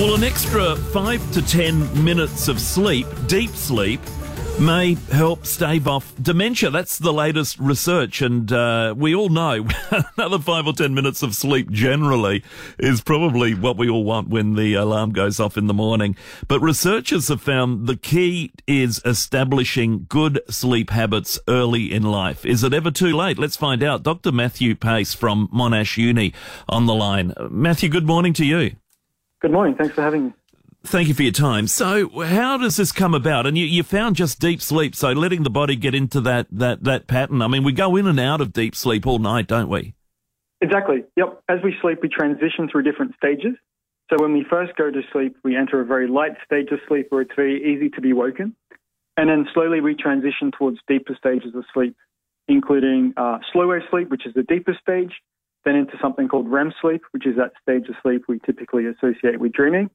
Well, an extra five to ten minutes of sleep, deep sleep, may help stave off dementia. That's the latest research, and uh, we all know another five or ten minutes of sleep generally is probably what we all want when the alarm goes off in the morning. But researchers have found the key is establishing good sleep habits early in life. Is it ever too late? Let's find out. Dr. Matthew Pase from Monash Uni on the line. Matthew, good morning to you. Good morning. Thanks for having me. Thank you for your time. So, how does this come about? And you, you found just deep sleep, so letting the body get into that, that, that pattern. I mean, we go in and out of deep sleep all night, don't we? Exactly. Yep. As we sleep, we transition through different stages. So, when we first go to sleep, we enter a very light stage of sleep where it's very easy to be woken. And then slowly we transition towards deeper stages of sleep, including uh, slow wave sleep, which is the deepest stage, then into something called REM sleep, which is that stage of sleep we typically associate with dreaming.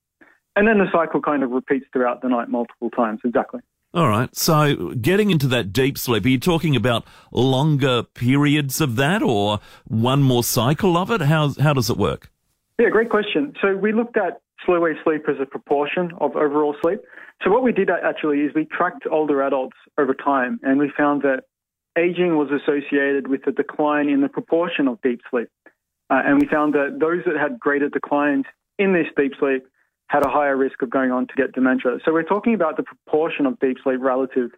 And then the cycle kind of repeats throughout the night multiple times. Exactly. All right. So getting into that deep sleep, are you talking about longer periods of that or one more cycle of it? How, how does it work? Yeah, great question. So we looked at slow wave sleep as a proportion of overall sleep. So what we did actually is we tracked older adults over time and we found that aging was associated with a decline in the proportion of deep sleep. Uh, and we found that those that had greater declines in this deep sleep had a higher risk of going on to get dementia. So we're talking about the proportion of deep sleep relative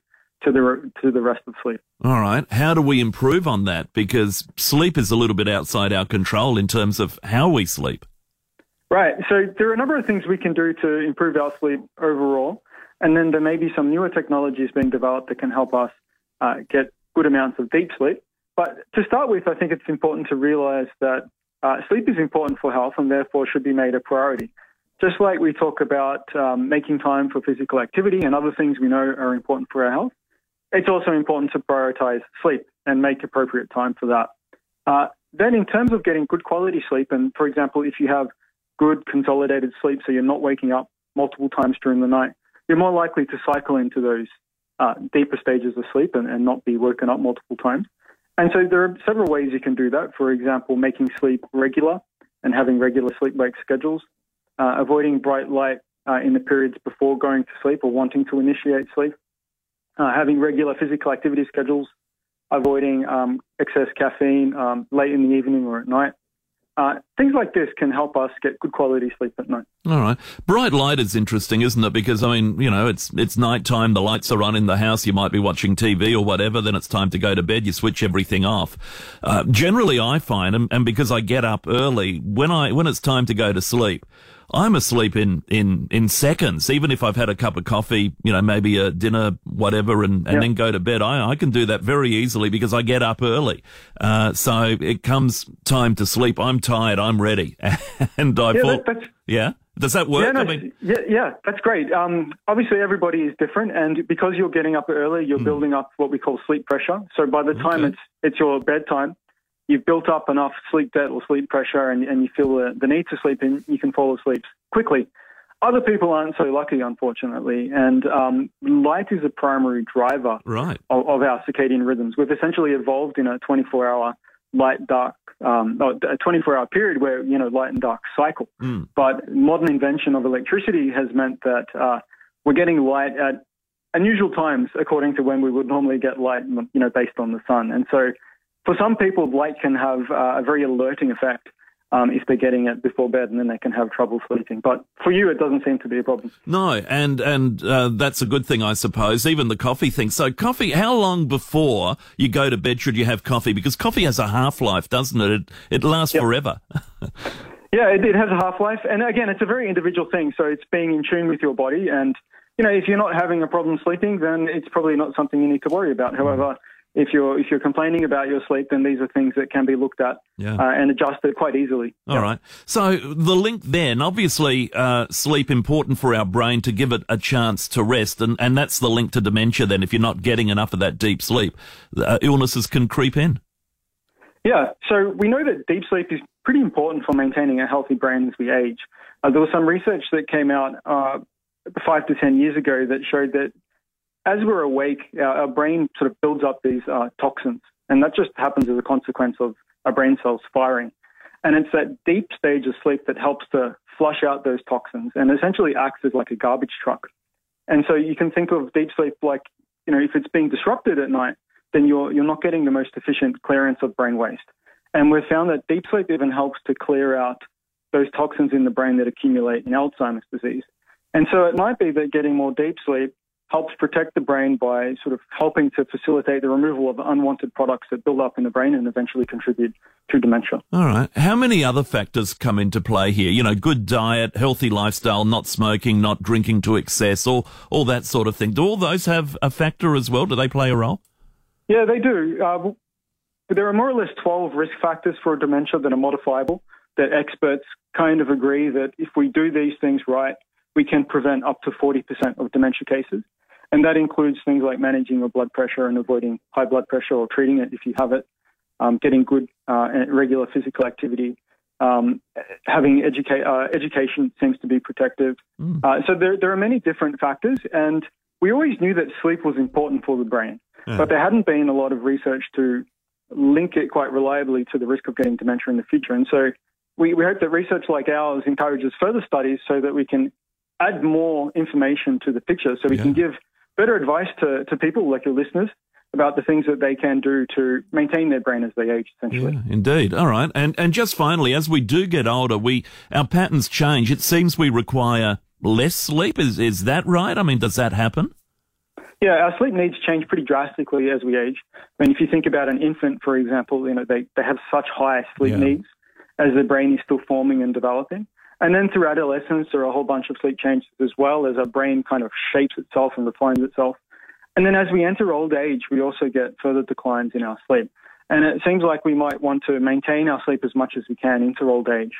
to the to the rest of sleep. All right. How do we improve on that? Because sleep is a little bit outside our control in terms of how we sleep. Right. So there are a number of things we can do to improve our sleep overall, and then there may be some newer technologies being developed that can help us uh, get good amounts of deep sleep. But to start with, I think it's important to realize that uh, sleep is important for health and therefore should be made a priority. Just like we talk about um, making time for physical activity and other things we know are important for our health, it's also important to prioritize sleep and make appropriate time for that. Uh, then, in terms of getting good quality sleep, and for example, if you have good consolidated sleep, so you're not waking up multiple times during the night, you're more likely to cycle into those uh, deeper stages of sleep and, and not be woken up multiple times. And so there are several ways you can do that. For example, making sleep regular and having regular sleep wake schedules, uh, avoiding bright light uh, in the periods before going to sleep or wanting to initiate sleep, uh, having regular physical activity schedules, avoiding um, excess caffeine um, late in the evening or at night, uh, things like this can help us get good quality sleep at night. All right. Bright light is interesting, isn't it? Because, I mean, you know, it's, it's nighttime, the lights are on in the house, you might be watching TV or whatever, then it's time to go to bed, you switch everything off. Uh, generally, I find, and, and because I get up early, when I, when it's time to go to sleep, I'm asleep in, in, in seconds, even if I've had a cup of coffee, you know, maybe a dinner, whatever, and, and then go to bed. I, I can do that very easily because I get up early. Uh, so it comes time to sleep. I'm tired. I'm ready. and I yeah, fall. That, yeah. Does that work? Yeah, no, I mean, yeah, yeah, that's great. Um, obviously, everybody is different, and because you're getting up early, you're Hmm. building up what we call sleep pressure. So by the time Okay. it's it's your bedtime, you've built up enough sleep debt or sleep pressure, and, and you feel the, the need to sleep, and you can fall asleep quickly. Other people aren't so lucky, unfortunately, and um, light is a primary driver right. of, of our circadian rhythms. We've essentially evolved in a 24-hour light dark, um, no, a 24-hour period where you know light and dark cycle. Mm. But modern invention of electricity has meant that uh, we're getting light at unusual times according to when we would normally get light, you know, based on the sun. And so, for some people, light can have uh, a very alerting effect. Um, if they're getting it before bed, and then they can have trouble sleeping. But for you, it doesn't seem to be a problem. No, and and uh, that's a good thing, I suppose. Even the coffee thing. So, coffee. How long before you go to bed should you have coffee? Because coffee has a half life, doesn't it? It, it lasts Yep. forever. Yeah, it, it has a half life, and again, it's a very individual thing. So it's being in tune with your body, and you know, if you're not having a problem sleeping, then it's probably not something you need to worry about. However, if you're if you're complaining about your sleep, then these are things that can be looked at Yeah. uh, and adjusted quite easily. All right. So the link then, obviously, uh, sleep important for our brain to give it a chance to rest, and, and that's the link to dementia. Then, if you're not getting enough of that deep sleep, uh, illnesses can creep in. Yeah, so we know that deep sleep is pretty important for maintaining a healthy brain as we age. Uh, there was some research that came out uh, five to ten years ago that showed that as we're awake, our, our brain sort of builds up these uh, toxins, and that just happens as a consequence of our brain cells firing. And it's that deep stage of sleep that helps to flush out those toxins and essentially acts as like a garbage truck. And so you can think of deep sleep like, you know, if it's being disrupted at night, then you're, you're not getting the most efficient clearance of brain waste. And we've found that deep sleep even helps to clear out those toxins in the brain that accumulate in Alzheimer's disease. And so it might be that getting more deep sleep helps protect the brain by sort of helping to facilitate the removal of unwanted products that build up in the brain and eventually contribute to dementia. All right. How many other factors come into play here? You know, good diet, healthy lifestyle, not smoking, not drinking to excess, all, all that sort of thing. Do all those have a factor as well? Do they play a role? Yeah, they do. Uh, there are more or less 12 risk factors for dementia that are modifiable that experts kind of agree that if we do these things right, we can prevent up to 40% of dementia cases. And that includes things like managing your blood pressure and avoiding high blood pressure or treating it if you have it, um, getting good uh, regular physical activity, um, having educa- uh, education seems to be protective. Mm. Uh, so there, there are many different factors, and we always knew that sleep was important for the brain, yeah. but there hadn't been a lot of research to link it quite reliably to the risk of getting dementia in the future. And so we, we hope that research like ours encourages further studies so that we can add more information to the picture so we yeah. can give better advice to, to people like your listeners about the things that they can do to maintain their brain as they age, essentially. Yeah, indeed. All right. And, and just finally, as we do get older, we, our patterns change. It seems we require less sleep. Is, is that right? I mean, does that happen? Yeah, our sleep needs change pretty drastically as we age. I mean, if you think about an infant, for example, you know, they, they have such high sleep yeah. needs as their brain is still forming and developing. And then through adolescence, there are a whole bunch of sleep changes as well as our brain kind of shapes itself and refines itself. And then as we enter old age, we also get further declines in our sleep. And it seems like we might want to maintain our sleep as much as we can into old age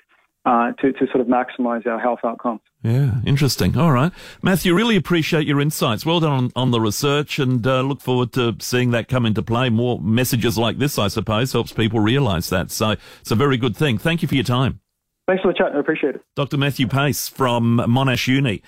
uh, to, to sort of maximize our health outcomes. Yeah, interesting. All right. Matthew, really appreciate your insights. Well done on, on the research and uh, look forward to seeing that come into play. More messages like this, I suppose, helps people realize that. So it's a very good thing. Thank you for your time. Thanks for the chat. I appreciate it. Dr. Matthew Pase from Monash Uni.